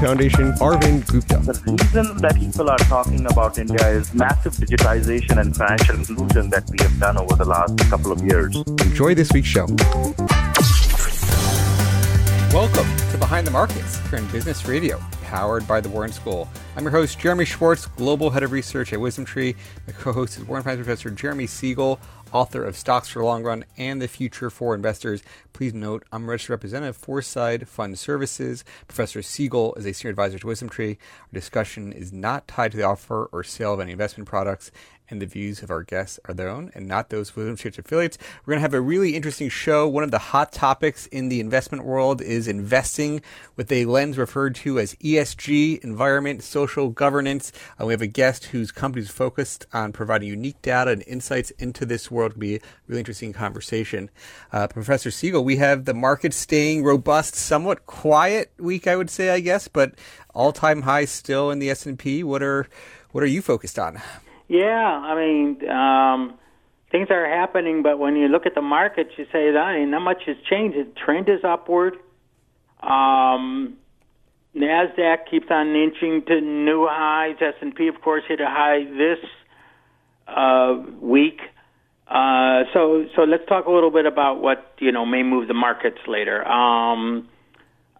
Foundation, Arvind Gupta. The reason that people are talking about India is massive digitization and financial inclusion that we have done over the last couple of years. Enjoy this week's show. Welcome to Behind the Markets here in Business Radio, powered by the Wharton School. I'm your host, Jeremy Schwartz, Global Head of Research at WisdomTree. My co-host is Wharton Finance Professor Jeremy Siegel, author of Stocks for the Long Run and the Future for Investors. Please note, I'm registered representative for Foreside Fund Services. Professor Siegel is a senior advisor to WisdomTree. Our discussion is not tied to the offer or sale of any investment products and the views of our guests are their own and not those of WisdomTree's affiliates. We're going to have a really interesting show. One of the hot topics in the investment world is investing with a lens referred to as ESG, environment, social governance. Uh, we have a guest whose company is focused on providing unique data and insights into this world. It'll be a really interesting conversation. Uh, Professor Siegel, we have the market staying robust, somewhat quiet week, I would say, I guess, but all-time high still in the S&P. What are what are you focused on? Yeah, I mean, um, things are happening, but when you look at the markets, you say, I mean, not much has changed. The trend is upward. Um, Nasdaq keeps on inching to new highs. S&P, of course, hit a high this uh, week. Uh, so, so let's talk a little bit about what you know may move the markets later. Um,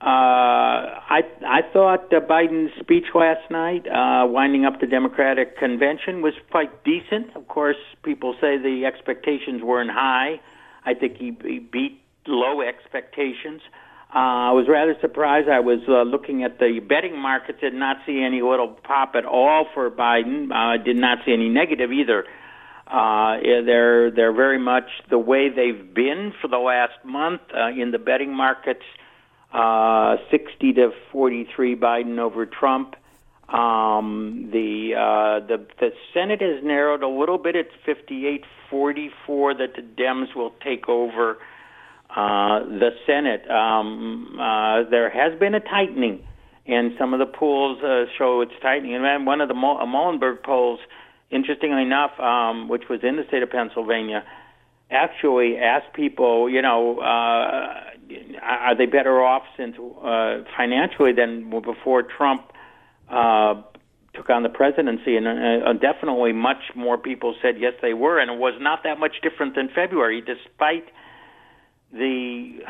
uh, I I thought uh, Biden's speech last night, uh, winding up the Democratic convention, was quite decent. Of course, people say the expectations weren't high. I think he, he beat low expectations. Uh, I was rather surprised. I was uh, looking at the betting markets, did not see any little pop at all for Biden. Uh, did not see any negative either. Uh, they're they're very much the way they've been for the last month uh, in the betting markets. Uh, 60 to 43 Biden over Trump. Um, the uh, the the Senate has narrowed a little bit. It's 58-44 that the Dems will take over uh, the Senate. Um, uh, there has been a tightening, and some of the polls uh, show it's tightening. And one of the Mo- Muhlenberg polls, interestingly enough, um, which was in the state of Pennsylvania, actually asked people, you know, uh, are they better off since uh, financially than before Trump uh, took on the presidency? And uh, definitely, much more people said yes, they were, and it was not that much different than February, despite the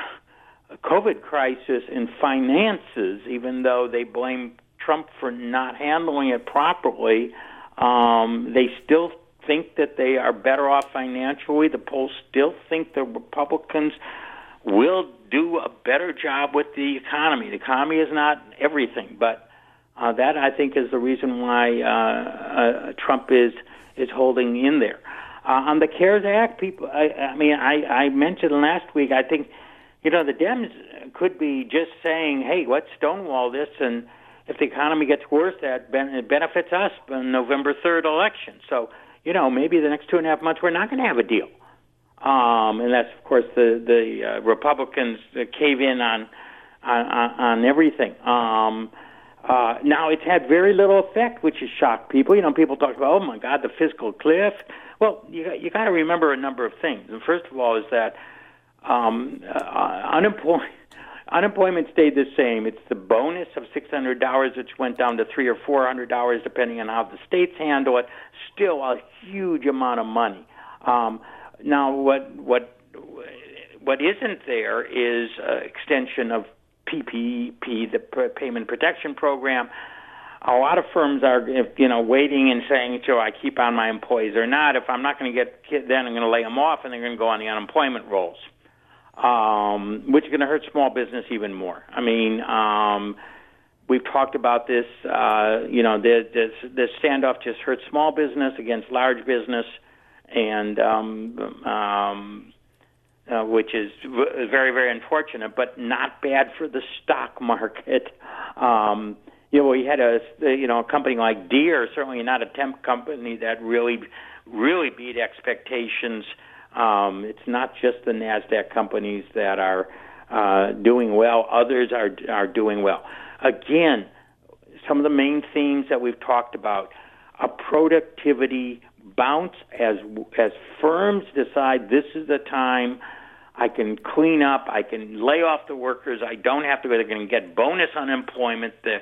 COVID crisis in finances. Even though they blame Trump for not handling it properly, um, they still think that they are better off financially. The polls still think the Republicans will do a better job with the economy. The economy is not everything, but uh, that I think is the reason why uh, uh, Trump is is holding in there. Uh, on the CARES Act, people. I, I mean, I, I mentioned last week. I think, you know, the Dems could be just saying, "Hey, let's stonewall this," and if the economy gets worse, that ben- benefits us in November third election. So, you know, maybe the next two and a half months we're not going to have a deal. Um, and that's of course the the uh, Republicans cave in on on, on everything. Um, uh, now it's had very little effect, which has shocked people. You know, people talk about, oh my God, the fiscal cliff. Well, you you got to remember a number of things. And first of all, is that um, uh, unemployment unemployment stayed the same. It's the bonus of six hundred dollars, which went down to three or four hundred dollars, depending on how the states handle it. Still a huge amount of money. Um, now, what what what isn't there is uh, extension of PPP, the Payment Protection Program. A lot of firms are, you know, waiting and saying, "Joe, I keep on my employees or not. If I'm not going to get, then I'm going to lay them off, and they're going to go on the unemployment rolls, um, which is going to hurt small business even more. I mean." Um, We've talked about this. Uh, you know, this, this, standoff just hurts small business against large business and um, um, uh, which is very very unfortunate, but not bad for the stock market. Um, you know, we had a you know a company like Deere, certainly not a temp company that really really beat expectations. Um, it's not just the Nasdaq companies that are uh, doing well; others are are doing well. Again, some of the main themes that we've talked about: a productivity bounce as as firms decide this is the time. I can clean up. I can lay off the workers. I don't have to. They're going to get bonus unemployment. The,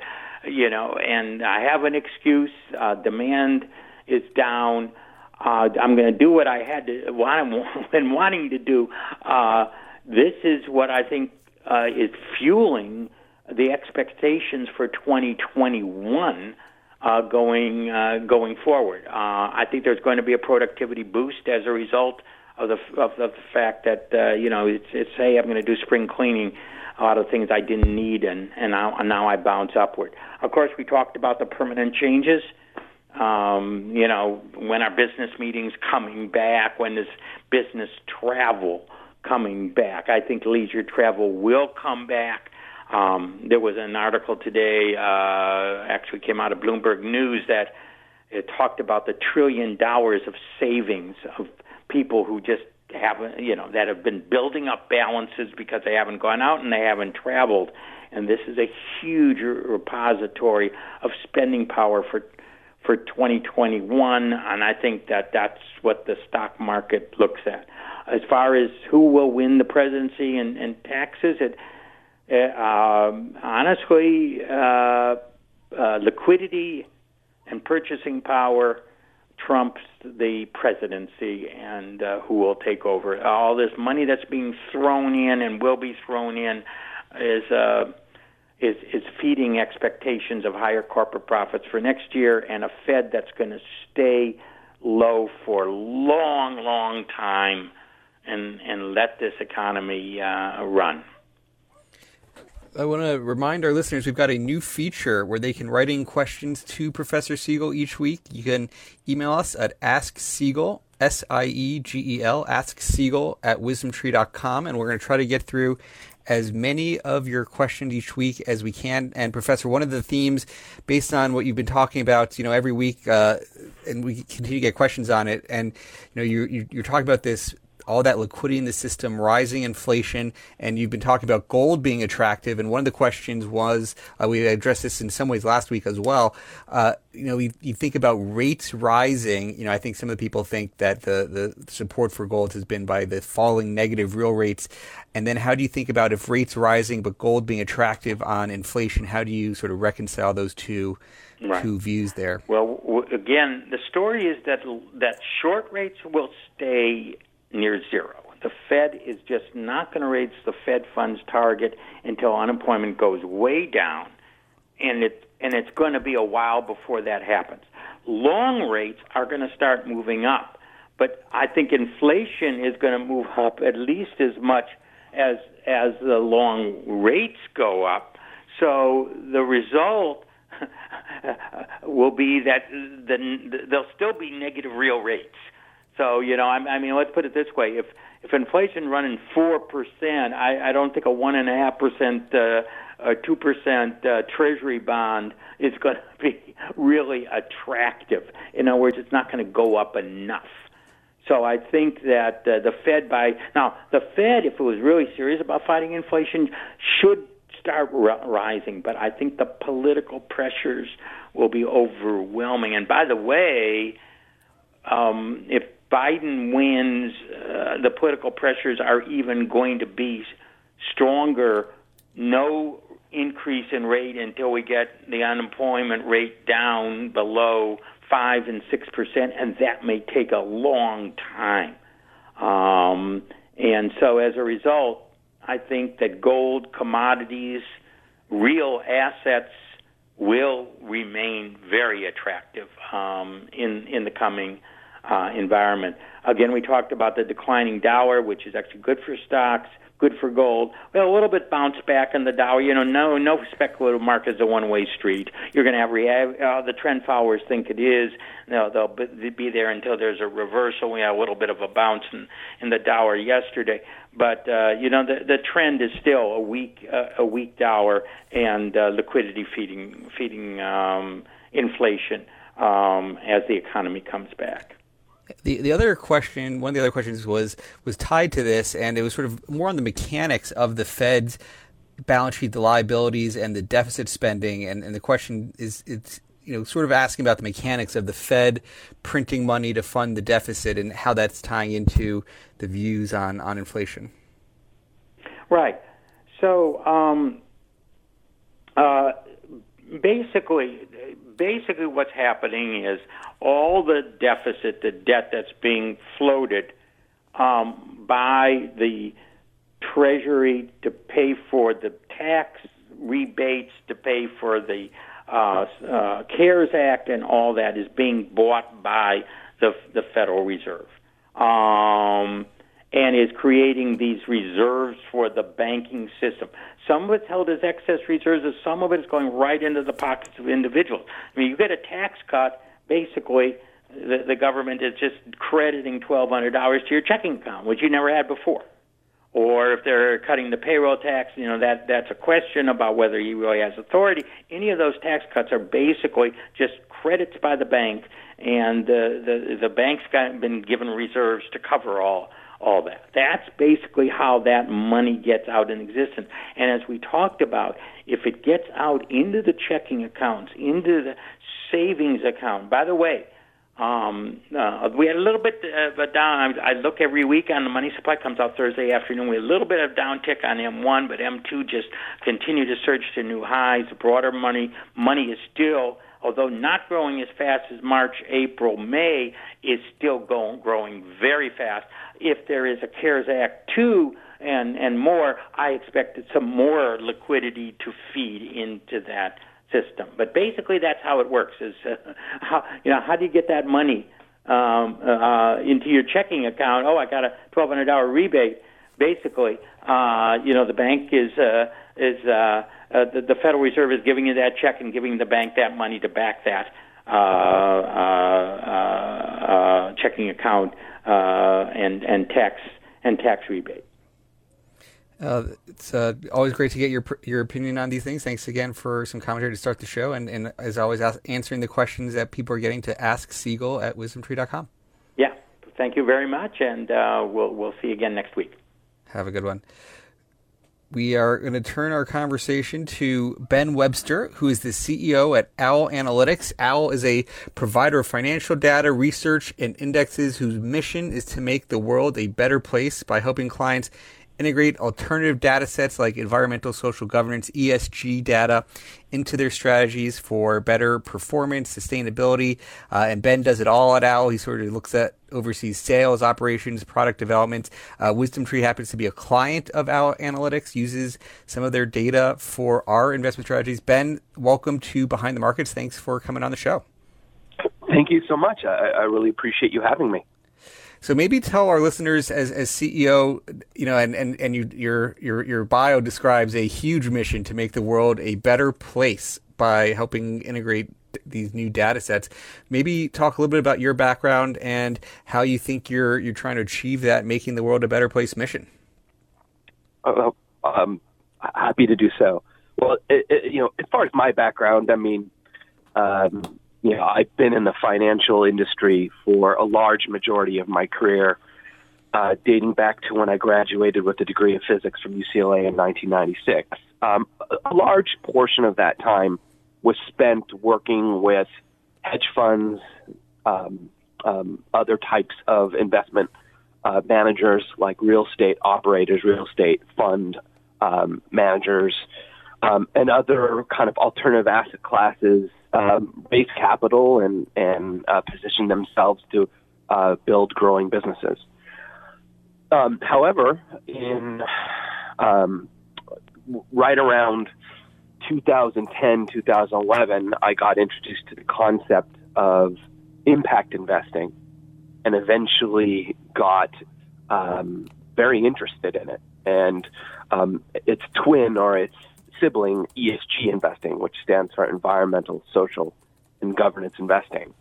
you know, and I have an excuse. Uh, demand is down. Uh, I'm going to do what I had to want been wanting to do. Uh, this is what I think uh, is fueling the expectations for 2021 uh, going uh, going forward. Uh, I think there's going to be a productivity boost as a result of the of the fact that uh, you know it's it's hey I'm going to do spring cleaning a lot of things I didn't need and and now and now I bounce upward. Of course, we talked about the permanent changes. Um, you know, when our business meetings coming back, when this business travel coming back, I think leisure travel will come back. Um, there was an article today, uh, actually came out of Bloomberg News that it talked about the trillion dollars of savings of people who just haven't, you know, that have been building up balances because they haven't gone out and they haven't traveled. And this is a huge repository of spending power for for 2021, and I think that that's what the stock market looks at. As far as who will win the presidency and, and taxes, it uh, um, honestly, uh, uh, liquidity and purchasing power trumps the presidency and uh, who will take over. All this money that's being thrown in and will be thrown in is uh, is is feeding expectations of higher corporate profits for next year and a Fed that's going to stay low for a long, long time and and let this economy uh, run. I want to remind our listeners we've got a new feature where they can write in questions to Professor Siegel each week. You can email us at asksiegel, S I E G E L, ask Siegel at wisdomtree.com, and we're going to try to get through as many of your questions each week as we can. And Professor, one of the themes, based on what you've been talking about, you know, every week, uh, and we continue to get questions on it, and you know, you, you're talking about this all that liquidity in the system, rising inflation, and you've been talking about gold being attractive. And one of the questions was, uh, we addressed this in some ways last week as well. Uh, you know, you, you, think about rates rising. You know, I think some of the people think that the the support for gold has been by the falling negative real rates. And then, how do you think about if rates rising but gold being attractive on inflation? How do you sort of reconcile those two? Right. Two views there. Well, again, the story is that that short rates will stay near zero. The Fed is just not going to raise the Fed funds target until unemployment goes way down, and it and it's going to be a while before that happens. Long rates are going to start moving up, but I think inflation is going to move up at least as much as as the long rates go up. So the result will be that the, there'll still be negative real rates so you know, I, I mean, let's put it this way: if if inflation running four percent, I, I don't think a one and a half percent, uh, a two percent uh, Treasury bond is going to be really attractive. In other words, it's not going to go up enough. So I think that uh, the Fed, by now, the Fed, if it was really serious about fighting inflation, should start r- rising. But I think the political pressures will be overwhelming. And by the way, um, if Biden wins, uh, the political pressures are even going to be stronger. No increase in rate until we get the unemployment rate down below five and six percent, and that may take a long time. Um, and so, as a result, I think that gold, commodities, real assets will remain very attractive um, in in the coming uh, environment. Again, we talked about the declining dollar, which is actually good for stocks. good for gold. Well, a little bit bounce back in the Dow. You know, no no speculative market is a one way street. You're going to have uh, the trend followers think it is. Know, they'll be there until there's a reversal. We had a little bit of a bounce in, in the Dow yesterday, but uh, you know the the trend is still a weak uh, a weak Dow and uh, liquidity feeding feeding um, inflation um, as the economy comes back. The the other question, one of the other questions was was tied to this, and it was sort of more on the mechanics of the Fed's balance sheet, the liabilities, and the deficit spending. And, and the question is, it's you know sort of asking about the mechanics of the Fed printing money to fund the deficit and how that's tying into the views on on inflation. Right. So um, uh, basically, basically what's happening is all the deficit, the debt that's being floated um, by the Treasury to pay for the tax rebates, to pay for the uh, uh, CARES Act, and all that is being bought by the the Federal Reserve. Um, and is creating these reserves for the banking system. Some of it's held as excess reserves, and some of it is going right into the pockets of individuals. I mean, you get a tax cut, basically, the, the government is just crediting $1,200 to your checking account, which you never had before. Or if they're cutting the payroll tax, you know that that's a question about whether he really has authority. Any of those tax cuts are basically just credits by the bank, and the the, the bank's got been given reserves to cover all all that. That's basically how that money gets out in existence. And as we talked about, if it gets out into the checking accounts, into the savings account, by the way, um, uh, we had a little bit of a down. I, look every week on the money supply. Comes out Thursday afternoon. We had a little bit of down tick on M1, but M2 just continued to surge to new highs. The Broader money money is still although not growing as fast as March, April, May, is still going, growing very fast. If there is a CARES Act 2 and, and more, I expect some more liquidity to feed into that system. But basically, that's how it works. Is uh, how you know how do you get that money um, uh, into your checking account? Oh, I got a twelve hundred dollar rebate. Basically, uh, you know the bank is uh, is uh, uh, the, the Federal Reserve is giving you that check and giving the bank that money to back that uh, uh, uh, checking account uh, and and tax and tax rebate. Uh, it's uh, always great to get your your opinion on these things. Thanks again for some commentary to start the show, and, and as always, ask, answering the questions that people are getting to ask Siegel at wisdomtree.com. Yeah, thank you very much, and uh, we'll we'll see you again next week. Have a good one we are going to turn our conversation to Ben Webster, who is the CEO at Owl Analytics. Owl is a provider of financial data, research, and indexes whose mission is to make the world a better place by helping clients integrate alternative data sets like environmental social governance, ESG data into their strategies for better performance, sustainability. Uh, and Ben does it all at Owl. He sort of looks at oversees sales, operations, product development. Uh, Wisdom Tree happens to be a client of Owl Analytics, uses some of their data for our investment strategies. Ben, welcome to Behind the Markets. Thanks for coming on the show. Thank you so much. I, I really appreciate you having me. So maybe tell our listeners, as, as CEO, you know, and, and, and you, your your your bio describes a huge mission to make the world a better place by helping integrate these new data sets. Maybe talk a little bit about your background and how you think you're you're trying to achieve that, making the world a better place mission. Uh, um, happy to do so. Well, it, it, you know, as far as my background, I mean, um, you know, I've been in the financial industry for a large majority of my career, uh, dating back to when I graduated with a degree of physics from UCLA in 1996. Um, a large portion of that time was spent working with hedge funds, um, um, other types of investment uh, managers like real estate operators, real estate fund um, managers, um, and other kind of alternative asset classes um, raise capital and and uh, position themselves to uh, build growing businesses. Um, however, in um, right around 2010, 2011, I got introduced to the concept of impact investing, and eventually got um, very interested in it. and um, its twin or its sibling, ESG investing, which stands for environmental, social, and governance investing.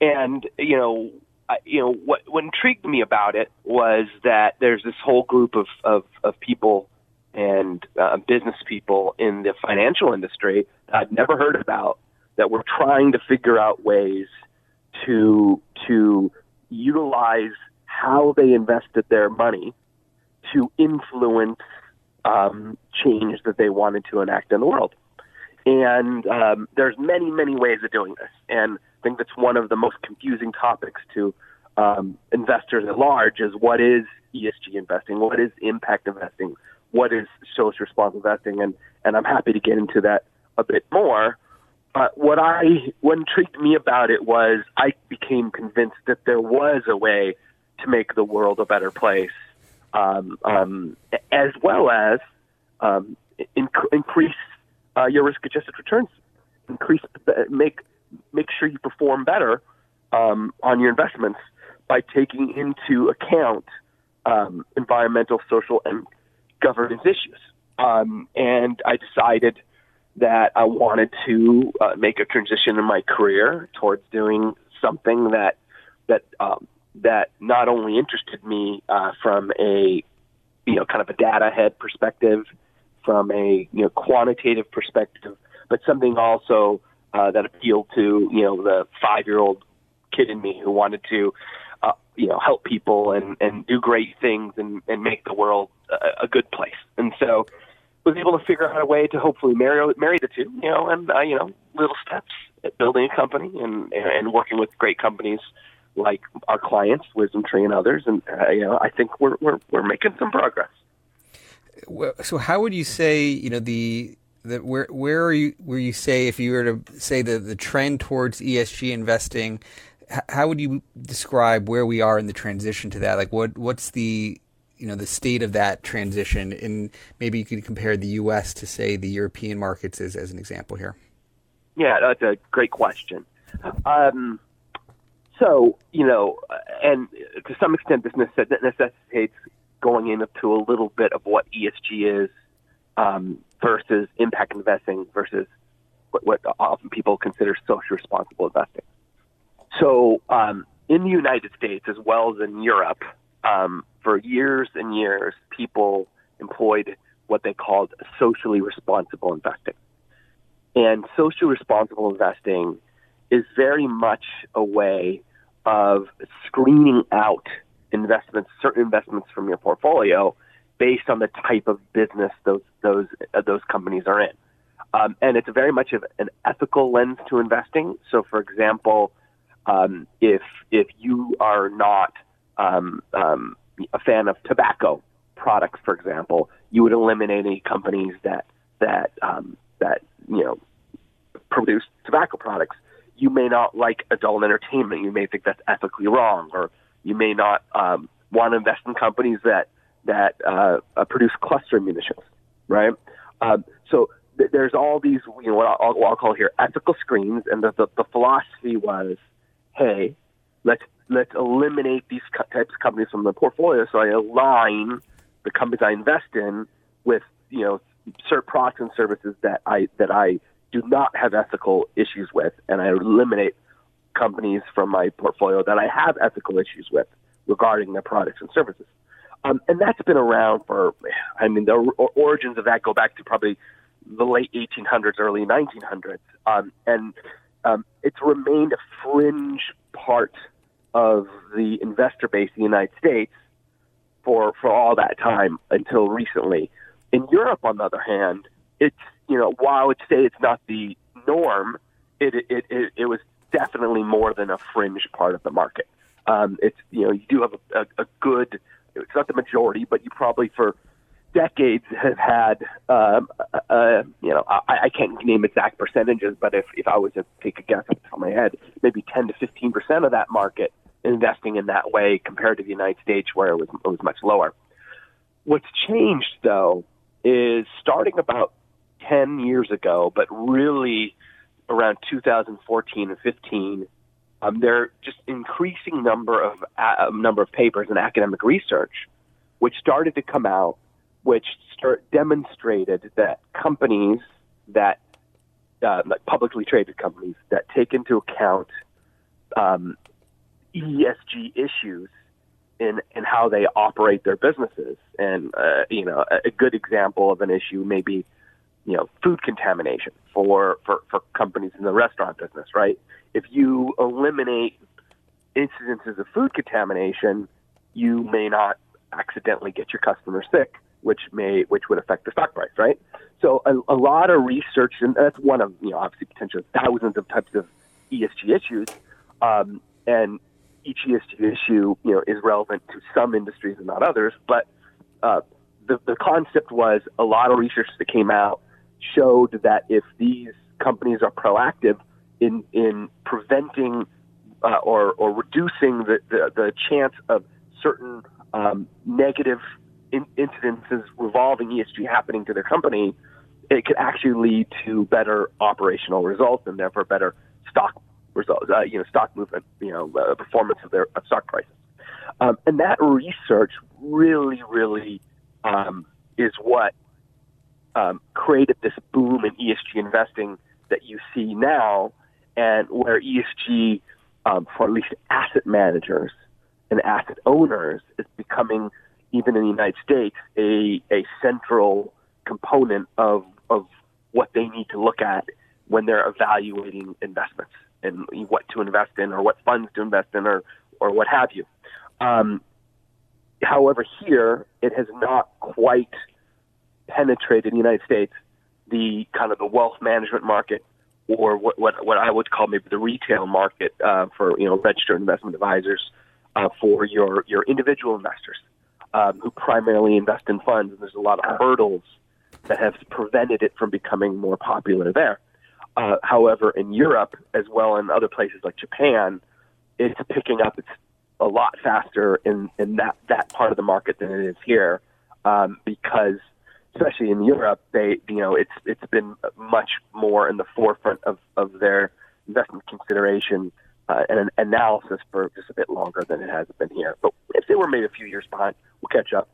And you know, I, you know what, what intrigued me about it was that there's this whole group of of, of people and uh, business people in the financial industry that I'd never heard about that were trying to figure out ways to to utilize how they invested their money to influence um, change that they wanted to enact in the world. And um, there's many, many ways of doing this. And I think that's one of the most confusing topics to um, investors at large is what is ESG investing? What is impact investing? What is social responsible investing? And, and I'm happy to get into that a bit more. But what I what intrigued me about it was I became convinced that there was a way to make the world a better place, um, um, as well as um, inc- increase uh, your risk-adjusted returns, increase make make sure you perform better um, on your investments by taking into account um, environmental, social, and governance issues. Um, and I decided that I wanted to uh, make a transition in my career towards doing something that that um, that not only interested me uh, from a you know kind of a data head perspective, from a you know quantitative perspective, but something also uh, that appealed to you know the five year old kid in me who wanted to uh, you know help people and and do great things and and make the world a, a good place. And so was able to figure out a way to hopefully marry marry the two, you know, and uh, you know, little steps at building a company and and working with great companies like our clients, Wisdom Tree and others, and uh, you know, I think we're we're we're making some progress. So, how would you say, you know, the that where where are you where you say if you were to say the the trend towards ESG investing, how would you describe where we are in the transition to that? Like, what what's the you know the state of that transition and maybe you could compare the US to say the European markets as, as an example here yeah that's a great question um, so you know and to some extent this necessitates going into a little bit of what ESG is um, versus impact investing versus what, what, often people consider social responsible investing so um, in the United States as well as in Europe um, for years and years, people employed what they called socially responsible investing. And socially responsible investing is very much a way of screening out investments, certain investments from your portfolio based on the type of business those those uh, those companies are in. Um, and it's very much of an ethical lens to investing. So, for example, um, if if you are not um, um, a fan of tobacco products, for example, you would eliminate any companies that that um, that you know produce tobacco products. You may not like adult entertainment. You may think that's ethically wrong, or you may not um, want to invest in companies that that uh, uh, produce cluster munitions, right? Um, so th- there's all these, you know, what I'll, what I'll call here ethical screens, and the, the, the philosophy was, hey, let's let's eliminate these co- types of companies from the portfolio. So I align the companies I invest in with you know certain products and services that I that I do not have ethical issues with, and I eliminate companies from my portfolio that I have ethical issues with regarding their products and services. Um, and that's been around for, I mean, the origins of that go back to probably the late 1800s, early 1900s, um, and um, it's remained a fringe part of the investor base in the United States for for all that time until recently. In Europe, on the other hand, it's you know while I would say it's not the norm, it it it, it was definitely more than a fringe part of the market. Um, it's you know you do have a, a, a good. It's not the majority, but you probably for decades have had, um, you know, I, I can't name exact percentages, but if, if I was to take a guess off the top of my head, maybe 10 to 15 percent of that market investing in that way compared to the United States where it was, it was much lower. What's changed though is starting about 10 years ago, but really around 2014 and 15, um, there are just increasing number of uh, number of papers and academic research, which started to come out which start, demonstrated that companies that uh, like publicly traded companies that take into account um, ESG issues in in how they operate their businesses. And uh, you know, a, a good example of an issue may be you know food contamination for, for for companies in the restaurant business. Right? If you eliminate incidences of food contamination, you may not accidentally get your customers sick, which may which would affect the stock price. Right? So a, a lot of research, and that's one of you know obviously potentially thousands of types of ESG issues. Um, and each ESG issue, you know, is relevant to some industries and not others. But uh, the the concept was a lot of research that came out showed that if these companies are proactive in in preventing uh, or or reducing the, the, the chance of certain um, negative in- incidences revolving ESG happening to their company, it could actually lead to better operational results and therefore better stock results, uh, you know, stock movement, you know, uh, performance of their of stock prices. Um, and that research really, really um, is what um, created this boom in ESG investing that you see now, and where ESG, um, for at least asset managers and asset owners, is becoming, even in the United States, a, a central component of, of what they need to look at when they're evaluating investments and what to invest in or what funds to invest in or, or what have you. Um, however, here it has not quite penetrated in the United States the kind of the wealth management market or what what, what I would call maybe the retail market uh, for you know registered investment advisors uh, for your your individual investors um, who primarily invest in funds. And there's a lot of hurdles that have prevented it from becoming more popular there. Uh, however, in Europe as well in other places like Japan, it's picking up. It's a lot faster in, in that, that part of the market than it is here, um, because especially in Europe, they you know it's it's been much more in the forefront of, of their investment consideration uh, and an analysis for just a bit longer than it has been here. But if they were maybe a few years behind, we'll catch up.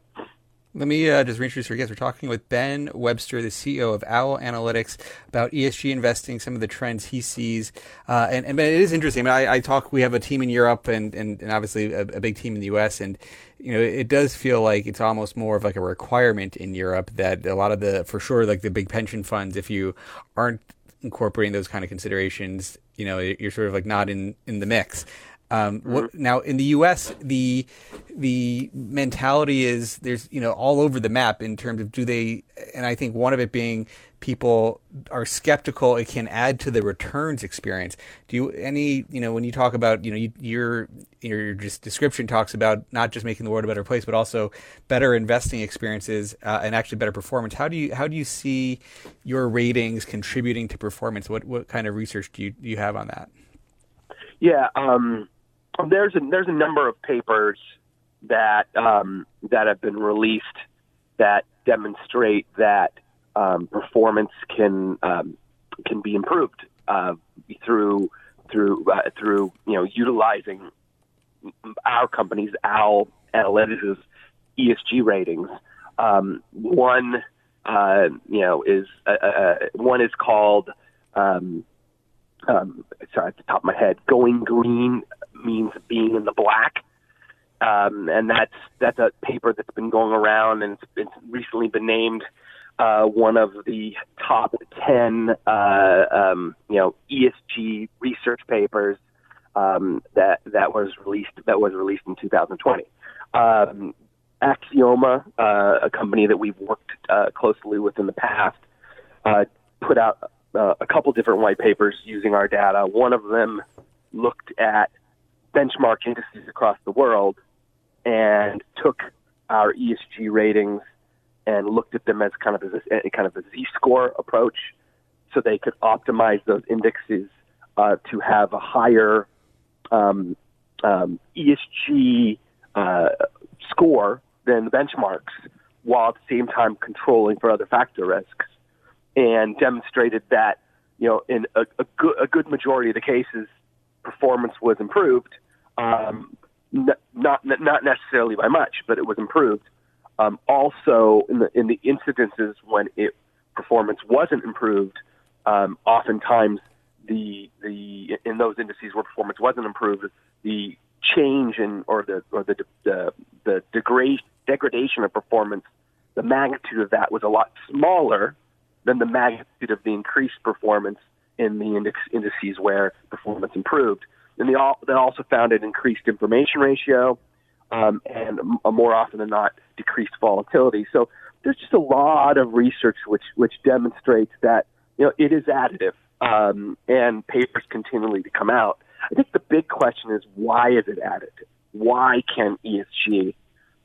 Let me uh, just reintroduce our guest. We're talking with Ben Webster, the CEO of Owl Analytics, about ESG investing, some of the trends he sees. Uh, and, and it is interesting. I, mean, I, I, talk. We have a team in Europe, and and, and obviously a, a, big team in the U.S. And you know, it does feel like it's almost more of like a requirement in Europe that a lot of the, for sure, like the big pension funds, if you aren't incorporating those kind of considerations, you know, you're sort of like not in in the mix. Um, mm-hmm. what, now in the U.S., the the mentality is there's you know all over the map in terms of do they, and I think one of it being people are skeptical it can add to the returns experience. Do you any you know when you talk about you know you, your your just description talks about not just making the world a better place but also better investing experiences uh, and actually better performance. How do you how do you see your ratings contributing to performance? What what kind of research do you do you have on that? Yeah. Um there's a there's a number of papers that um, that have been released that demonstrate that um, performance can um, can be improved uh, through through uh, through you know utilizing our company's Owl Analytics ESG ratings. Um, one uh, you know is uh, uh, one is called um, um, sorry at the top of my head going green means being in the black. Um, and that's that's a paper that's been going around, and it's, it's recently been named uh, one of the top ten, uh, um, you know, ESG research papers um, that that was released that was released in 2020. Um, Axioma, uh, a company that we've worked uh, closely with in the past, uh, put out uh, a couple different white papers using our data. One of them looked at benchmark indices across the world and took our ESG ratings and looked at them as kind of a, kind of a Z-score approach, so they could optimize those indexes uh, to have a higher um, um, ESG uh, score than the benchmarks, while at the same time controlling for other factor risks, and demonstrated that you know in a, a, good, a good majority of the cases performance was improved, um, not not necessarily by much, but it was improved. Um, also, in the in the incidences when it performance wasn't improved, um, oftentimes the the in those indices where performance wasn't improved, the change in or the or the the, the degrade, degradation of performance, the magnitude of that was a lot smaller than the magnitude of the increased performance in the index indices where performance improved. And they all they also found an increased information ratio, um, and a more often than not decreased volatility. So there's just a lot of research which which demonstrates that you know it is additive, um, and papers continually to come out. I think the big question is why is it additive? Why can ESG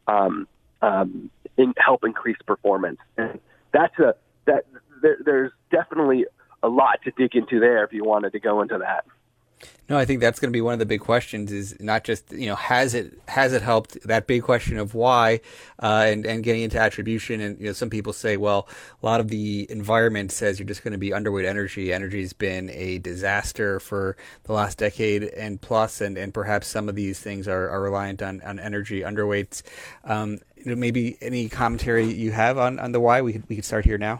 um, um, in, help increase performance? And that's a that there, there's definitely a lot to dig into there if you wanted to go into that. No, I think that's going to be one of the big questions. Is not just you know has it has it helped that big question of why, uh, and and getting into attribution. And you know some people say, well, a lot of the environment says you're just going to be underweight energy. Energy's been a disaster for the last decade and plus, and and perhaps some of these things are, are reliant on on energy underweights. Um, you know, maybe any commentary you have on on the why we could we could start here now.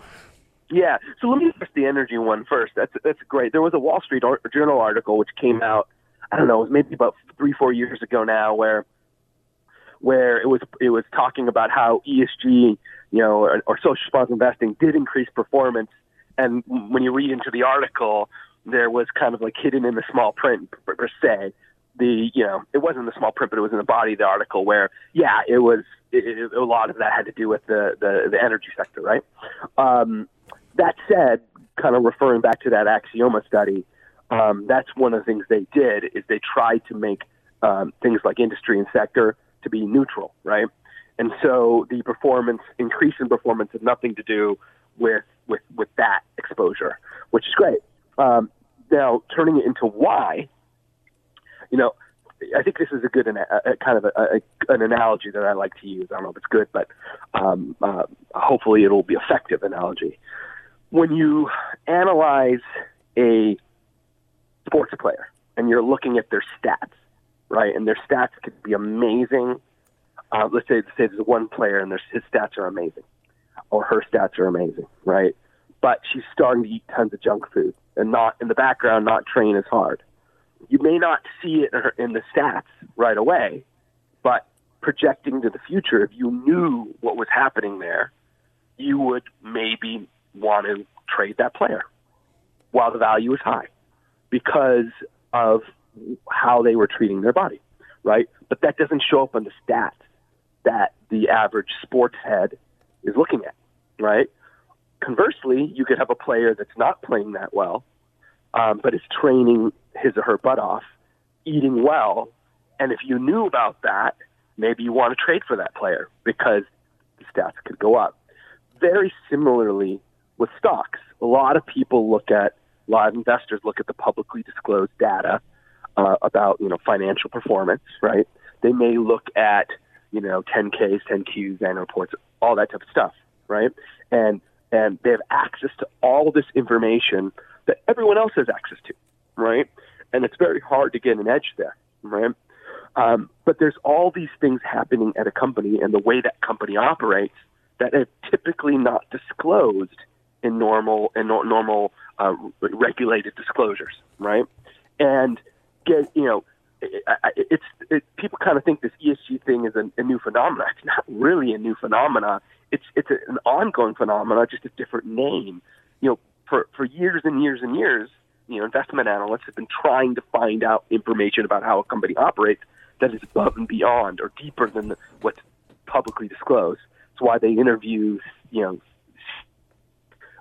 Yeah. So let me address the energy one first. That's that's great. There was a Wall Street Journal article which came out. I don't know. Maybe about three, four years ago now, where where it was it was talking about how ESG, you know, or, or social responsible investing did increase performance. And when you read into the article, there was kind of like hidden in the small print per, per se. The you know it wasn't the small print, but it was in the body of the article where yeah, it was it, it, a lot of that had to do with the the, the energy sector, right? Um, that said, kind of referring back to that Axioma study, um, that's one of the things they did is they tried to make um, things like industry and sector to be neutral, right? And so the performance increase in performance had nothing to do with with with that exposure, which is great. Um, now turning it into why, you know, I think this is a good a, kind of a, a, an analogy that I like to use. I don't know if it's good, but um, uh, hopefully it'll be effective analogy when you analyze a sports player and you're looking at their stats, right? And their stats could be amazing. Uh, let's say, say there's one player and their, his stats are amazing, or her stats are amazing, right? But she's starting to eat tons of junk food and not in the background, not train as hard. You may not see it in, her, in the stats right away, but projecting to the future, if you knew what was happening there, you would maybe want to trade that player while the value is high because of how they were treating their body, right? But that doesn't show up on the stats that the average sports head is looking at, right? Conversely, you could have a player that's not playing that well, um, but is training his or her butt off, eating well, and if you knew about that, maybe you want to trade for that player because the stats could go up. Very similarly, with stocks. A lot of people look at, a lot of investors look at the publicly disclosed data uh, about, you know, financial performance, right? They may look at, you know, 10Ks, 10Qs, annual reports, all that type of stuff, right? And and they have access to all this information that everyone else has access to, right? And it's very hard to get an edge there, right? Um, but there's all these things happening at a company and the way that company operates that are typically not disclosed in normal in normal uh, regulated disclosures, right? And get you know, it, it's it, people kind of think this ESG thing is a, a new phenomenon. It's not really a new phenomenon. It's it's a, an ongoing phenomenon, just a different name. You know, for for years and years and years, you know, investment analysts have been trying to find out information about how a company operates that is above and beyond or deeper than what's publicly disclosed. It's why they interview, you know,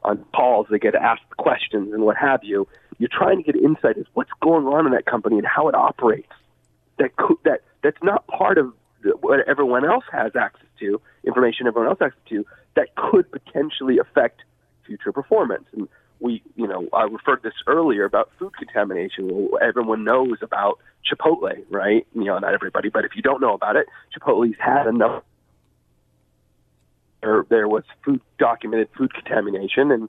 on calls, they get asked questions and what have you. You're trying to get insight as what's going on in that company and how it operates. That that that's not part of what everyone else has access to, information everyone else has access to, that could potentially affect future performance. And we, you know, I referred this earlier about food contamination. Everyone knows about Chipotle, right? You know, not everybody, but if you don't know about it, Chipotle's had enough there there was food documented food contamination, and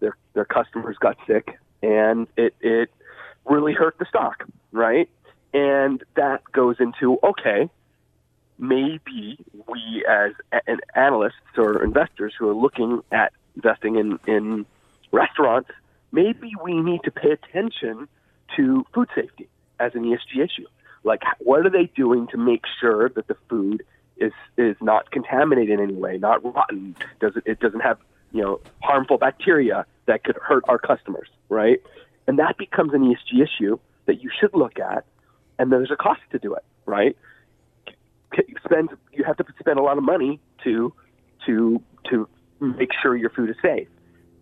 their their customers got sick, and it it really hurt the stock, right? And that goes into okay, maybe we as a- analysts or investors who are looking at investing in, in restaurants, maybe we need to pay attention to food safety as an ESG issue. Like, what are they doing to make sure that the food is is not contaminated in any way, not rotten? Does it, it doesn't have you know harmful bacteria that could hurt our customers, right? And that becomes an ESG issue that you should look at, and there's a cost to do it, right? Spend you have to spend a lot of money to to to make sure your food is safe,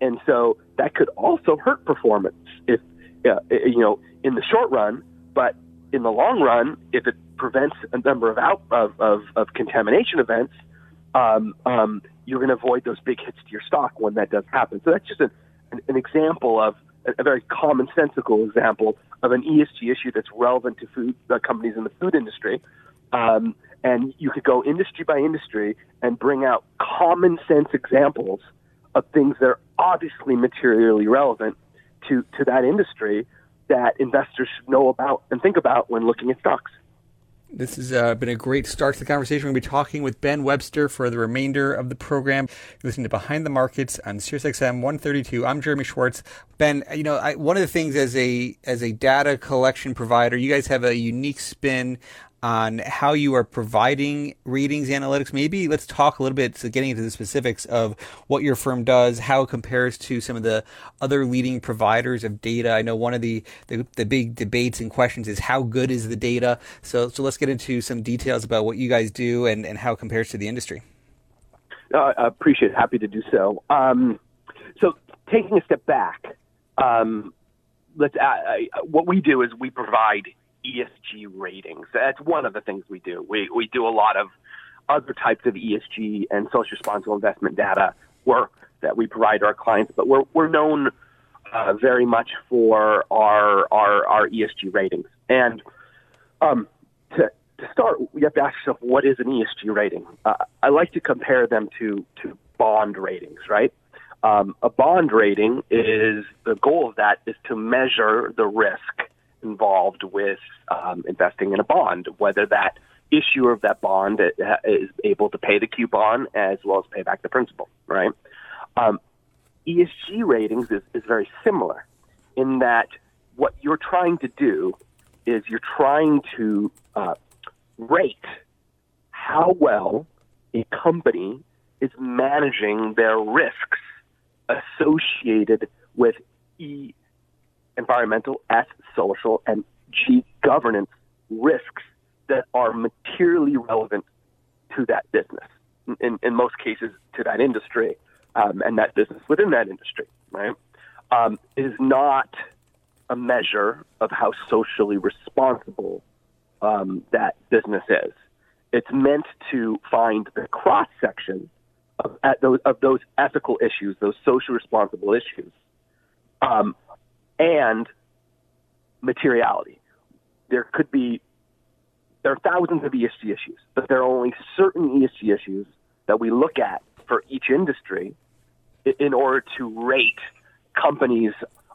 and so that could also hurt performance if uh, you know in the short run, but in the long run, if it prevents a number of out of, of, of contamination events, um, um, you're going to avoid those big hits to your stock when that does happen. So that's just an, an, example of a, a very commonsensical example of an ESG issue that's relevant to food uh, companies in the food industry. Um, and you could go industry by industry and bring out common sense examples of things that are obviously materially relevant to, to that industry that investors should know about and think about when looking at stocks. This has uh, been a great start to the conversation. We're going to be talking with Ben Webster for the remainder of the program. You're listening to Behind the Markets on SiriusXM 132. I'm Jeremy Schwartz. Ben, you know, I, one of the things as a as a data collection provider, you guys have a unique spin on how you are providing readings analytics. Maybe let's talk a little bit, so getting into the specifics of what your firm does, how it compares to some of the other leading providers of data. I know one of the, the, the big debates and questions is how good is the data. So, so let's get into some details about what you guys do and, and how it compares to the industry. Uh, I appreciate it. Happy to do so. Um, so, taking a step back, um, let's. Uh, what we do is we provide ESG ratings. That's one of the things we do. We we do a lot of other types of ESG and social responsible investment data work that we provide to our clients, but we're we're known uh, very much for our our our ESG ratings. And um, to to start, you have to ask yourself what is an ESG rating. Uh, I like to compare them to to bond ratings, right? Um, a bond rating is the goal of that is to measure the risk involved with um, investing in a bond, whether that issuer of that bond is able to pay the coupon as well as pay back the principal, right? Um, ESG ratings is, is very similar in that what you're trying to do is you're trying to uh, rate how well a company is managing their risks associated with environmental, S, social, and G, governance risks that are materially relevant to that business. In, in most cases, to that industry um, and that business within that industry, right? Um, is not a measure of how socially responsible um, that business is. It's meant to find the cross section of, those, of those ethical issues, those socially responsible issues, um, and materiality. There could be there are thousands of ESG issues, but there are only certain ESG issues that we look at for each industry in order to rate companies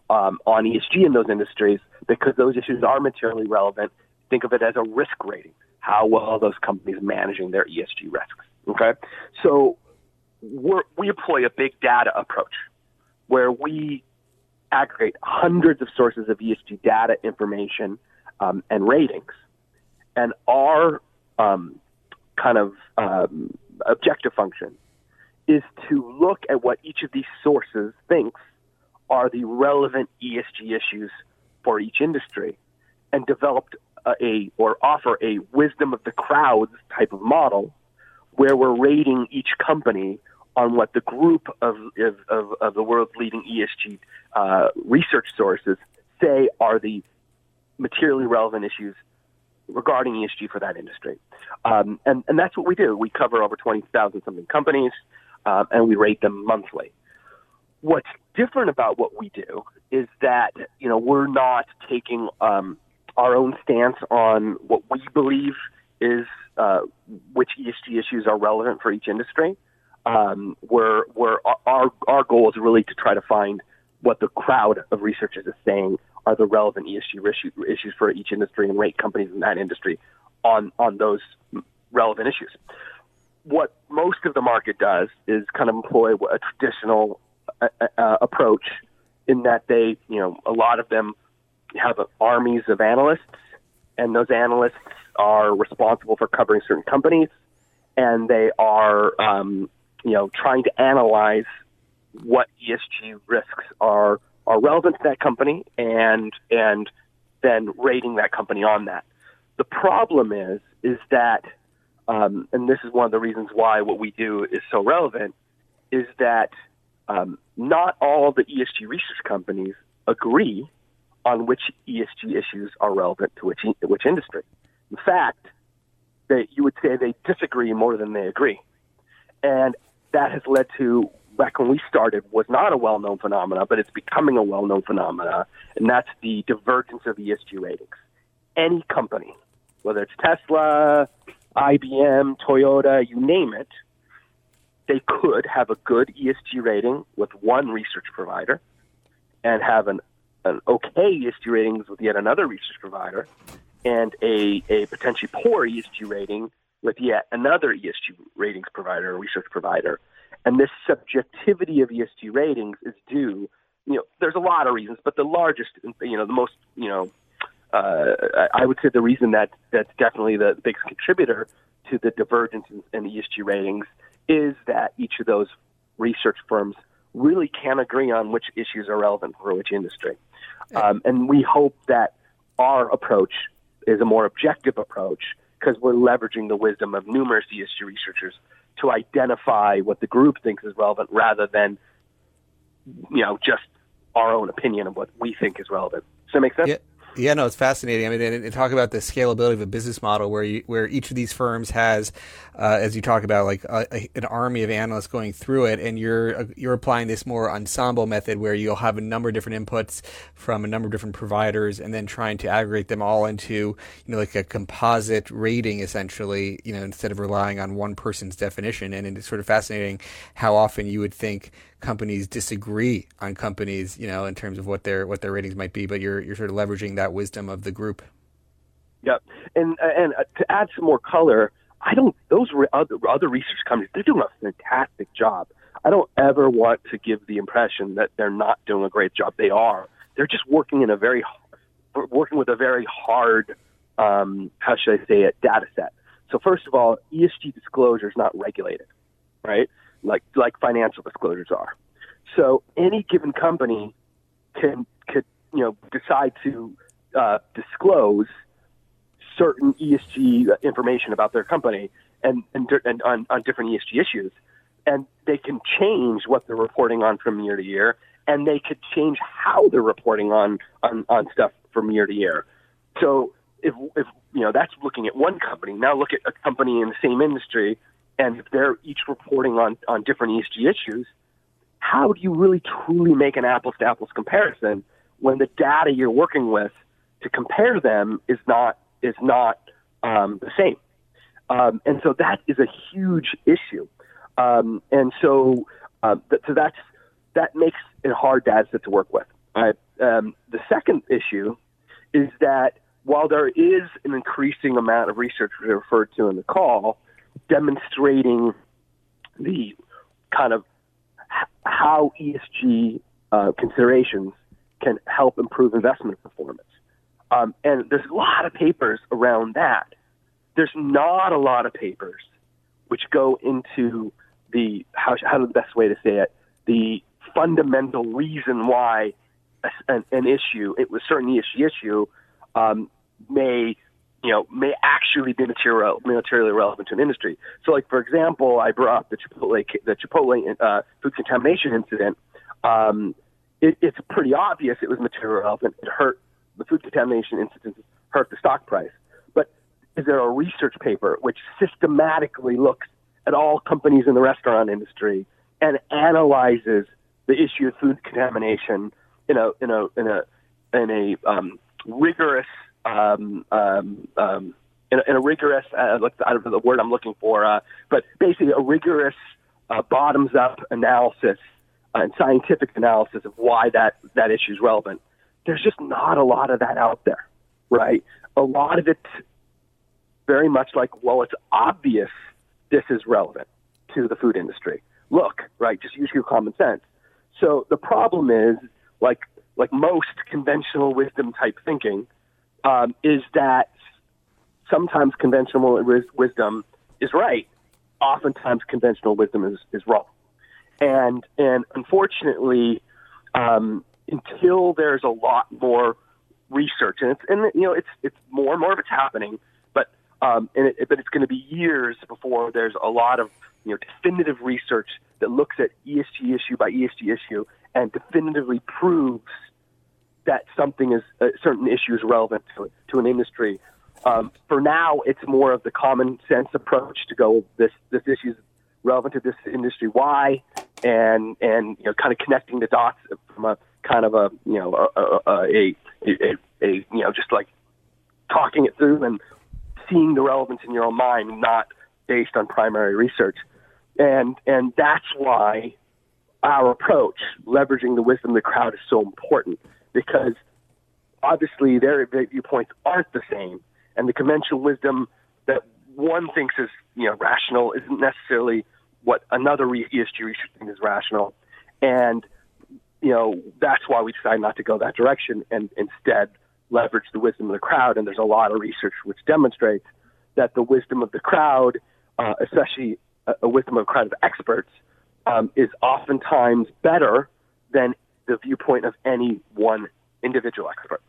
um, on ESG in those industries because those issues are materially relevant. Think of it as a risk rating. How well are those companies managing their ESG risks. Okay, so we employ a big data approach where we aggregate hundreds of sources of ESG data, information, um, and ratings. And our um, kind of um, objective function is to look at what each of these sources thinks are the relevant ESG issues for each industry and develop a, a or offer a wisdom of the crowds type of model where we're rating each company on what the group of, of, of the world's leading ESG uh, research sources say are the materially relevant issues regarding ESG for that industry. Um, and, and that's what we do. We cover over 20,000 something companies, um, and we rate them monthly. What's different about what we do is that, you know, we're not taking um, our own stance on what we believe is uh, which ESG issues are relevant for each industry um, where where our our goal is really to try to find what the crowd of researchers is saying are the relevant ESG issues for each industry and rate companies in that industry on on those relevant issues. What most of the market does is kind of employ a traditional uh, uh, approach in that they, you know, a lot of them have armies of analysts, and those analysts are responsible for covering certain companies, and they are, um, you know, trying to analyze what ESG risks are are relevant to that company, and and then rating that company on that. The problem is is that, um, and this is one of the reasons why what we do is so relevant, is that um, not all the ESG research companies agree on which ESG issues are relevant to which which industry. In fact, they, you would say they disagree more than they agree, and that has led to back when we started was not a well-known phenomena, but it's becoming a well-known phenomena, and that's the divergence of ESG ratings. Any company, whether it's Tesla, IBM, Toyota, you name it, they could have a good ESG rating with one research provider and have an, an okay ESG ratings with yet another research provider and a, a potentially poor ESG rating with yet another ESG ratings provider or research provider. And this subjectivity of ESG ratings is due, you know, there's a lot of reasons, but the largest, you know, the most, you know, uh, I would say the reason that that's definitely the biggest contributor to the divergence in, in ESG ratings is that each of those research firms really can't agree on which issues are relevant for which industry. Um, and we hope that our approach is a more objective approach because we're leveraging the wisdom of numerous ESG researchers to identify what the group thinks is relevant rather than, you know, just our own opinion of what we think is relevant. Does that make sense? Yeah. Yeah, no, it's fascinating. I mean, and, and, talk about the scalability of a business model where you, where each of these firms has, uh, as you talk about, like a, a, an army of analysts going through it, and you're uh, you're applying this more ensemble method where you'll have a number of different inputs from a number of different providers, and then trying to aggregate them all into you know like a composite rating essentially, you know, instead of relying on one person's definition. And it's sort of fascinating how often you would think companies disagree on companies, you know, in terms of what their what their ratings might be, but you're you're sort of leveraging that wisdom of the group. Yep, and and uh, to add some more color, I don't those other other research companies they're doing a fantastic job. I don't ever want to give the impression that they're not doing a great job. They are. They're just working in a very working with a very hard um, how should I say it data set. So first of all, ESG disclosure is not regulated, right? like like financial disclosures are. So any given company can could you know decide to uh, disclose certain ESG information about their company and and, and on, on different ESG issues, and they can change what they're reporting on from year to year, and they could change how they're reporting on on, on stuff from year to year. So if if you know that's looking at one company, now look at a company in the same industry and if they're each reporting on, on different ESG issues, how do you really truly make an apples to apples comparison when the data you're working with to compare them is not is not um, the same? Um, and so that is a huge issue. Um, and so, uh, so that's that makes it hard set to work with. Um, the second issue is that while there is an increasing amount of research referred to in the call, demonstrating the kind of how ESG uh, considerations can help improve investment performance. Um, and there's a lot of papers around that. There's not a lot of papers which go into the how how the best way to say it the fundamental reason why an, an issue it was certainly ESG issue um, may you know, may actually be material, materially relevant to an industry. So, like for example, I brought up the Chipotle, the Chipotle uh, food contamination incident. Um, it, it's pretty obvious it was material relevant. It hurt the food contamination incident hurt the stock price. But is there a research paper which systematically looks at all companies in the restaurant industry and analyzes the issue of food contamination in a in a in a in a um, rigorous um, um, um, in, a, in a rigorous, uh, I don't know the word I'm looking for, uh, but basically a rigorous uh, bottoms up analysis uh, and scientific analysis of why that, that issue is relevant. There's just not a lot of that out there, right? A lot of it very much like, well, it's obvious this is relevant to the food industry. Look, right? Just use your common sense. So the problem is, like like most conventional wisdom type thinking, um, is that sometimes conventional wisdom is right. Oftentimes, conventional wisdom is, is wrong. And and unfortunately, um, until there's a lot more research, and it's and you know it's it's more and more of it's happening, but um, and it, but it's going to be years before there's a lot of you know definitive research that looks at ESG issue by ESG issue and definitively proves that something is a certain issue is relevant to to an industry. Um, for now, it's more of the common sense approach to go this this issue is relevant to this industry. Why? And and you know, kind of connecting the dots from a kind of a you know a a, a, a, a you know just like talking it through and seeing the relevance in your own mind, not based on primary research. And and that's why our approach, leveraging the wisdom of the crowd, is so important because obviously their viewpoints aren't the same, and the conventional wisdom that one thinks is you know rational isn't necessarily what another ESG research thinks is rational, and you know that's why we decided not to go that direction and instead leverage the wisdom of the crowd. And there's a lot of research which demonstrates that the wisdom of the crowd, uh, especially a, wisdom of a crowd of experts, um, is oftentimes better than the viewpoint of any one individual expert.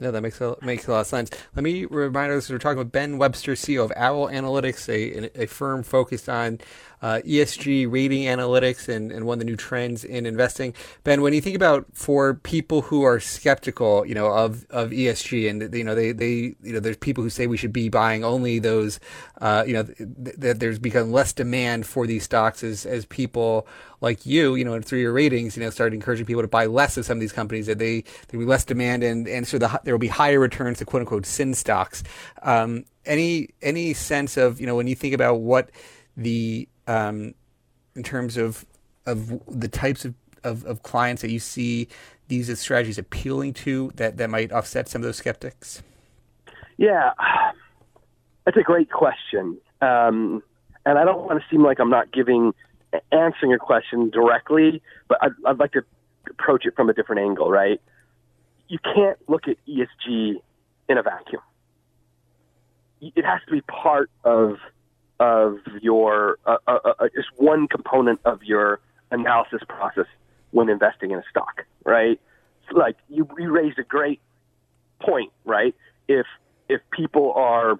No, that makes a, makes a lot of sense. Let me remind us we're talking with Ben Webster, CEO of Owl Analytics, a, a firm focused on uh, ESG rating analytics and, and one of the new trends in investing. Ben, when you think about for people who are skeptical, you know, of, of ESG and, you know, they, they, you know, there's people who say we should be buying only those, uh, you know, that there's become less demand for these stocks as, as people like you, you know, through your ratings, you know, started encouraging people to buy less of some of these companies that they, there will be less demand and, and so the, there will be higher returns to quote unquote sin stocks. Um, any, any sense of, you know, when you think about what the, um, in terms of of the types of, of, of, clients that you see these strategies appealing to that, that might offset some of those skeptics? Yeah, that's a great question. Um, and I don't want to seem like I'm not giving answering your question directly, but I'd, I'd like to approach it from a different angle, right? You can't look at ESG in a vacuum. It has to be part of of your uh, uh, uh, just one component of your analysis process when investing in a stock, right? It's Like you, you raised a great point, right? If if people are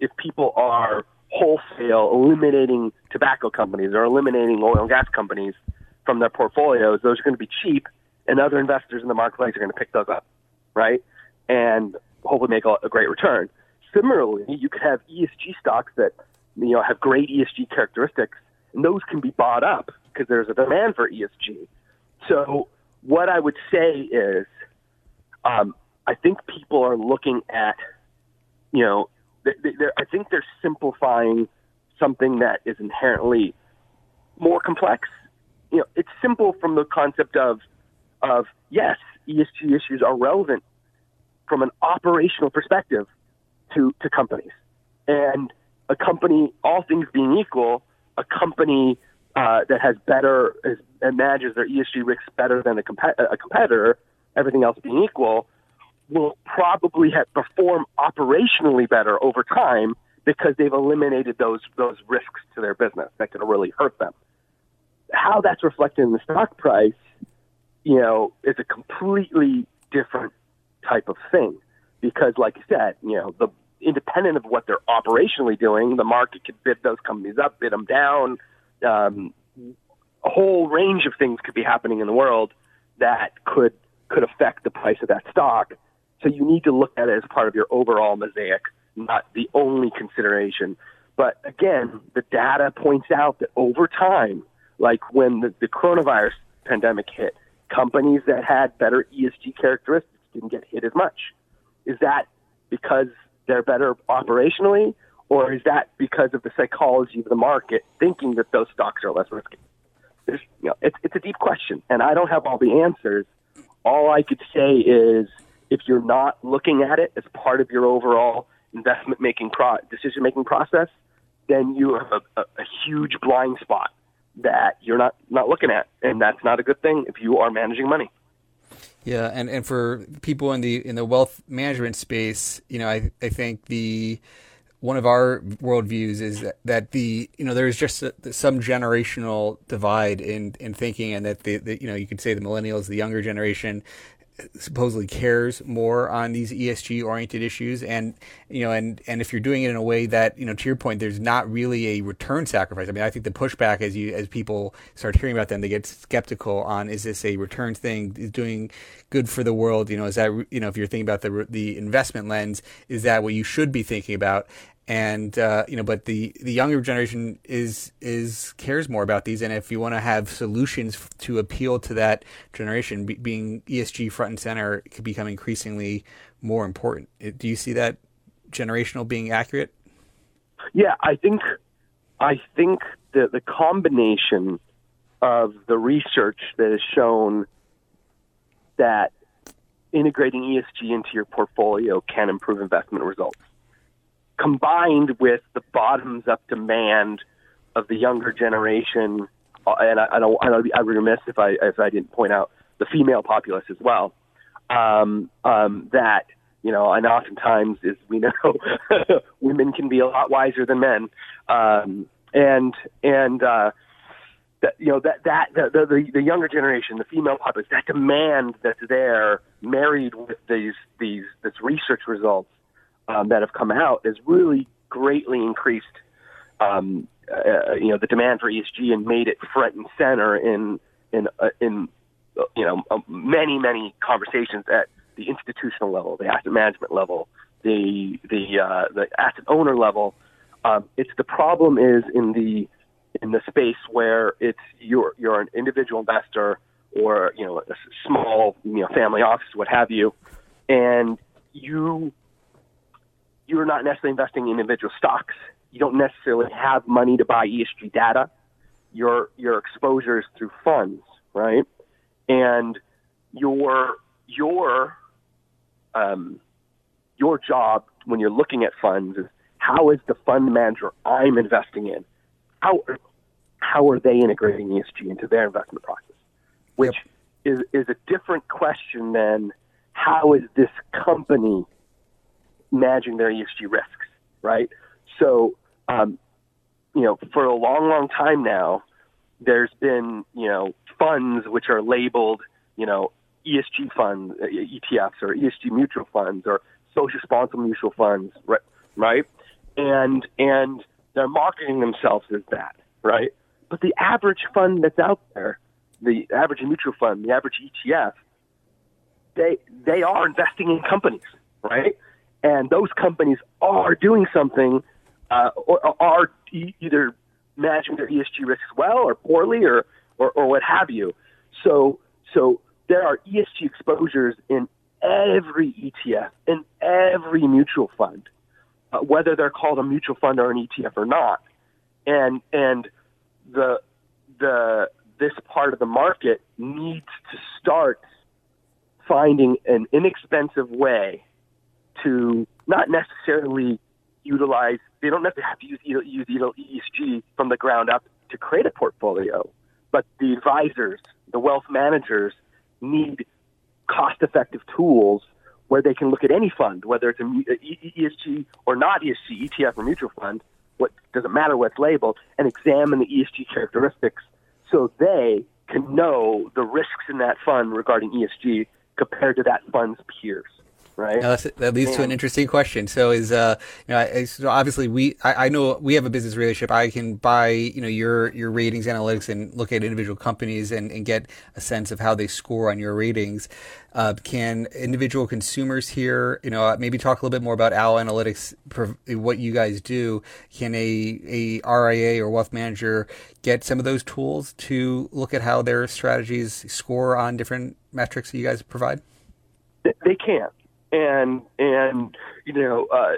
if people are wholesale eliminating tobacco companies or eliminating oil and gas companies from their portfolios, those are going to be cheap, and other investors in the marketplace are going to pick those up, right? And hopefully make a, a great return. Similarly, you could have ESG stocks that you know have great ESG characteristics, and those can be bought up because there's a demand for ESG. So what I would say is, um, I think people are looking at, you know, I think they're simplifying something that is inherently more complex. You know, it's simple from the concept of of yes, ESG issues are relevant from an operational perspective to to companies, and a company, all things being equal, a company uh, that has better is, and manages their ESG risks better than a, comp- a competitor, everything else being equal, will probably have perform operationally better over time because they've eliminated those those risks to their business that could really hurt them. How that's reflected in the stock price, you know, is a completely different type of thing because, like I said, you know, the independent of what they're operationally doing, the market could bid those companies up, bid them down. Um, a whole range of things could be happening in the world that could could affect the price of that stock. So you need to look at it as part of your overall mosaic, not the only consideration. But again, the data points out that over time, like when the, the coronavirus pandemic hit, companies that had better ESG characteristics didn't get hit as much. Is that because they're better operationally, or is that because of the psychology of the market thinking that those stocks are less risky? There's, you know, it's, it's a deep question, and I don't have all the answers. All I could say is if you're not looking at it as part of your overall investment making pro- decision making process, then you have a, a, a huge blind spot that you're not not looking at, and that's not a good thing if you are managing money. Yeah, and, and for people in the in the wealth management space, you know, I I think the one of our worldviews is that, that the you know there's just a, some generational divide in in thinking, and that the, the you know you could say the millennials, the younger generation, supposedly cares more on these ESG oriented issues. And you know and and if you're doing it in a way that you know to your point there's not really a return sacrifice. I mean I think the pushback as you as people start hearing about them they get skeptical on is this a return thing? Is doing good for the world? You know is that you know if you're thinking about the the investment lens is that what you should be thinking about and uh, you know, but the the younger generation is is cares more about these, and if you want to have solutions to appeal to that generation, be, being ESG front and center could become increasingly more important. Do you see that generational being accurate? Yeah, I think I think that the combination of the research that has shown that integrating ESG into your portfolio can improve investment results combined with the bottoms up demand of the younger generation, uh, and I, I don't, I I'd be remiss if I if I didn't point out the female populace as well. Um, um, that you know, and oftentimes, as we know, women can be a lot wiser than men, um, and and uh, that you know that that the, the the younger generation, the female populace, that demand that's there, married with these these this research results um, that have come out has really greatly increased, um, uh, you know, the demand for ESG and made it front and center in in uh, in uh, you know uh, many many conversations at the institutional level, the asset management level, the the uh, the asset owner level. Um, it's the problem is in the in the space where it's you're you're an individual investor or you know a small you know family office, what have you, and you you're not necessarily investing in individual stocks. You don't necessarily have money to buy ESG data. Your your exposure is through funds, right? And your your um, your job when you're looking at funds is how is the fund manager I'm investing in how how are they integrating ESG into their investment process, which yep. is is a different question than how is this company managing their ESG risks, right? So, um, you know, for a long, long time now, there's been, you know, funds which are labeled, you know, ESG funds, uh, ETFs or ESG mutual funds or social responsible mutual funds, right? Right? And, and they're marketing themselves as that, right? But the average fund that's out there, the average mutual fund, the average ETF, they, they are investing in companies, right? And those companies are doing something uh, or, are either managing their ESG risks well or poorly or, or, or what have you. So, so there are ESG exposures in every ETF, in every mutual fund, uh, whether they're called a mutual fund or an ETF or not. And, and the, the, this part of the market needs to start finding an inexpensive way to not necessarily utilize, they don't necessarily have to use, use ESG from the ground up to create a portfolio, but the advisors, the wealth managers need cost effective tools where they can look at any fund, whether it's an ESG or not ESG, ETF or mutual fund, what doesn't matter what's labeled, and examine the ESG characteristics so they can know the risks in that fund regarding ESG compared to that fund's peers right? Now that leads yeah. to an interesting question. So is uh, you know, so obviously we, I, I, know we have a business relationship. I can buy, you know, your your ratings analytics and look at individual companies and, and get a sense of how they score on your ratings. Uh, can individual consumers here, you know, maybe talk a little bit more about Owl Analytics, what you guys do? Can a a RIA or wealth manager get some of those tools to look at how their strategies score on different metrics that you guys provide? They can and and you know uh,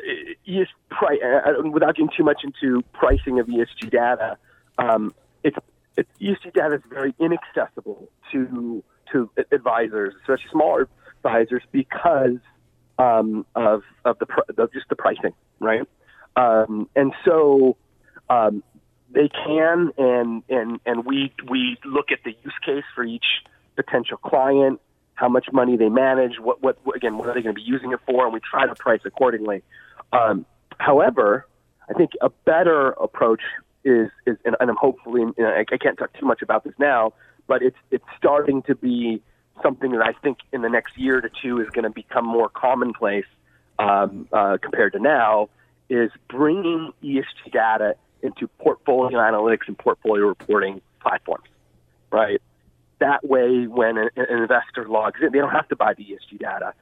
pri- uh, without getting too much into pricing of ESG data, um, it's, it's ESG data is very inaccessible to to advisors, especially smaller advisors, because um, of of the of just the pricing, right? Um, and so um, they can, and and and we we look at the use case for each potential client, how much money they manage, what what again, what are they going to be using it for, and we try to price accordingly. Um, however, I think a better approach is is, and, and I'm hopefully, you know, I, I can't talk too much about this now, but it's it's starting to be something that I think in the next year to two is going to become more commonplace um, uh, compared to now. Is bringing ESG data into portfolio analytics and portfolio reporting platforms, right? That way, when an, an investor logs in, they don't have to buy the ESG data.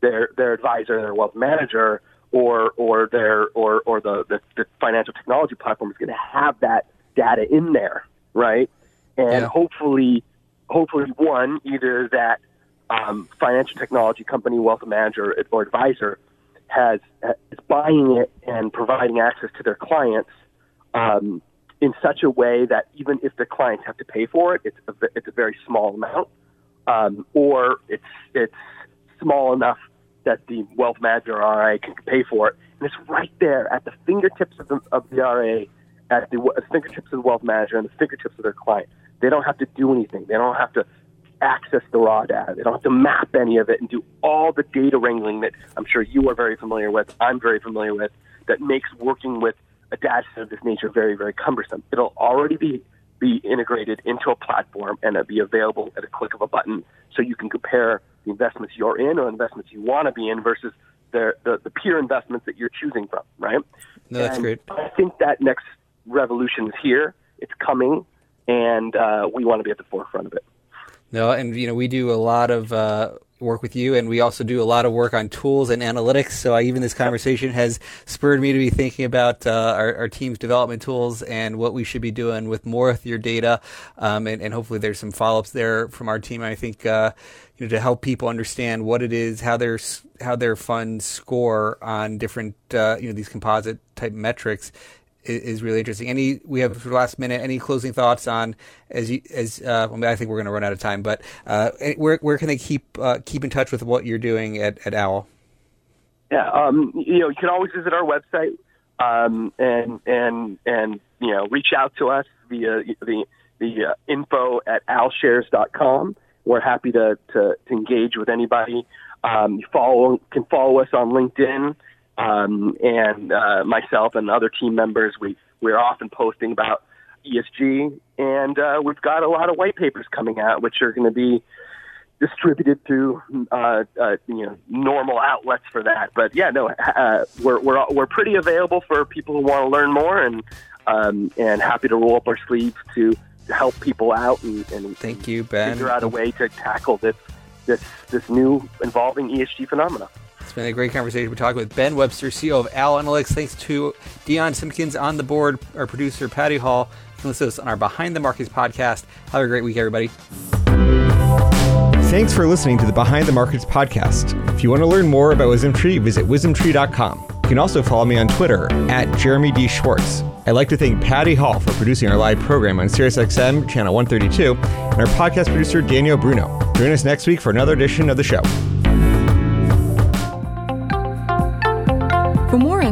Their their advisor, their wealth manager, or or their or or the, the, the financial technology platform is going to have that data in there, right? And Yeah. hopefully, hopefully, one either that um, financial technology company, wealth manager, or advisor has is buying it and providing access to their clients um, in such a way that even if the clients have to pay for it, it's a, it's a very small amount, um, or it's it's small enough that the wealth manager or RA can pay for it, and it's right there at the fingertips of the, of the RA, at the w- fingertips of the wealth manager, and the fingertips of their client. They don't have to do anything. They don't have to access the raw data. They don't have to map any of it and do all the data wrangling that I'm sure you are very familiar with. I'm very familiar with. That makes working with a set of this nature very, very cumbersome. It'll already be be integrated into a platform and it'll be available at a click of a button, so you can compare the investments you're in or investments you want to be in versus the, the the peer investments that you're choosing from. Right? No, that's And great. I think that next revolution is here. It's coming, and uh, we want to be at the forefront of it. No, and you know we do a lot of uh, work with you, and we also do a lot of work on tools and analytics. So I, even this conversation has spurred me to be thinking about uh, our, our team's development tools and what we should be doing with more of your data. Um, and, and hopefully there's some follow ups there from our team. I think uh, you know to help people understand what it is, how their how their funds score on different uh, you know these composite type metrics is really interesting. Any we have for last minute. Any closing thoughts on as you as uh, I, mean, I think we're going to run out of time, but uh, where where can they keep uh, keep in touch with what you're doing at, at Owl? Yeah, um, you know, you can always visit our website um, and and and you know reach out to us via the the uh, info at owlshares.com. We're happy to, to, to engage with anybody. Um, you follow can follow us on LinkedIn, um, and uh, myself and other team members. We we're often posting about ESG, and uh, we've got a lot of white papers coming out, which are going to be distributed through uh, uh, you know normal outlets for that. But yeah, no, uh, we're we're we're pretty available for people who want to learn more, and um, and happy to roll up our sleeves to, to help people out and, and Thank you, Ben. figure out a way to tackle this this this new involving ESG phenomena. It's been a great conversation. We're talking with Ben Webster, CEO of Owl Analytics. Thanks to Dion Simpkins on the board, our producer Patty Hall. You can listen to us on our Behind the Markets podcast. Have a great week, everybody. Thanks for listening to the Behind the Markets podcast. If you want to learn more about WisdomTree, visit wisdomtree.com. You can also follow me on Twitter at Jeremy D. Schwartz. I'd like to thank Patty Hall for producing our live program on SiriusXM channel 132 and our podcast producer Daniel Bruno. Join us next week for another edition of the show.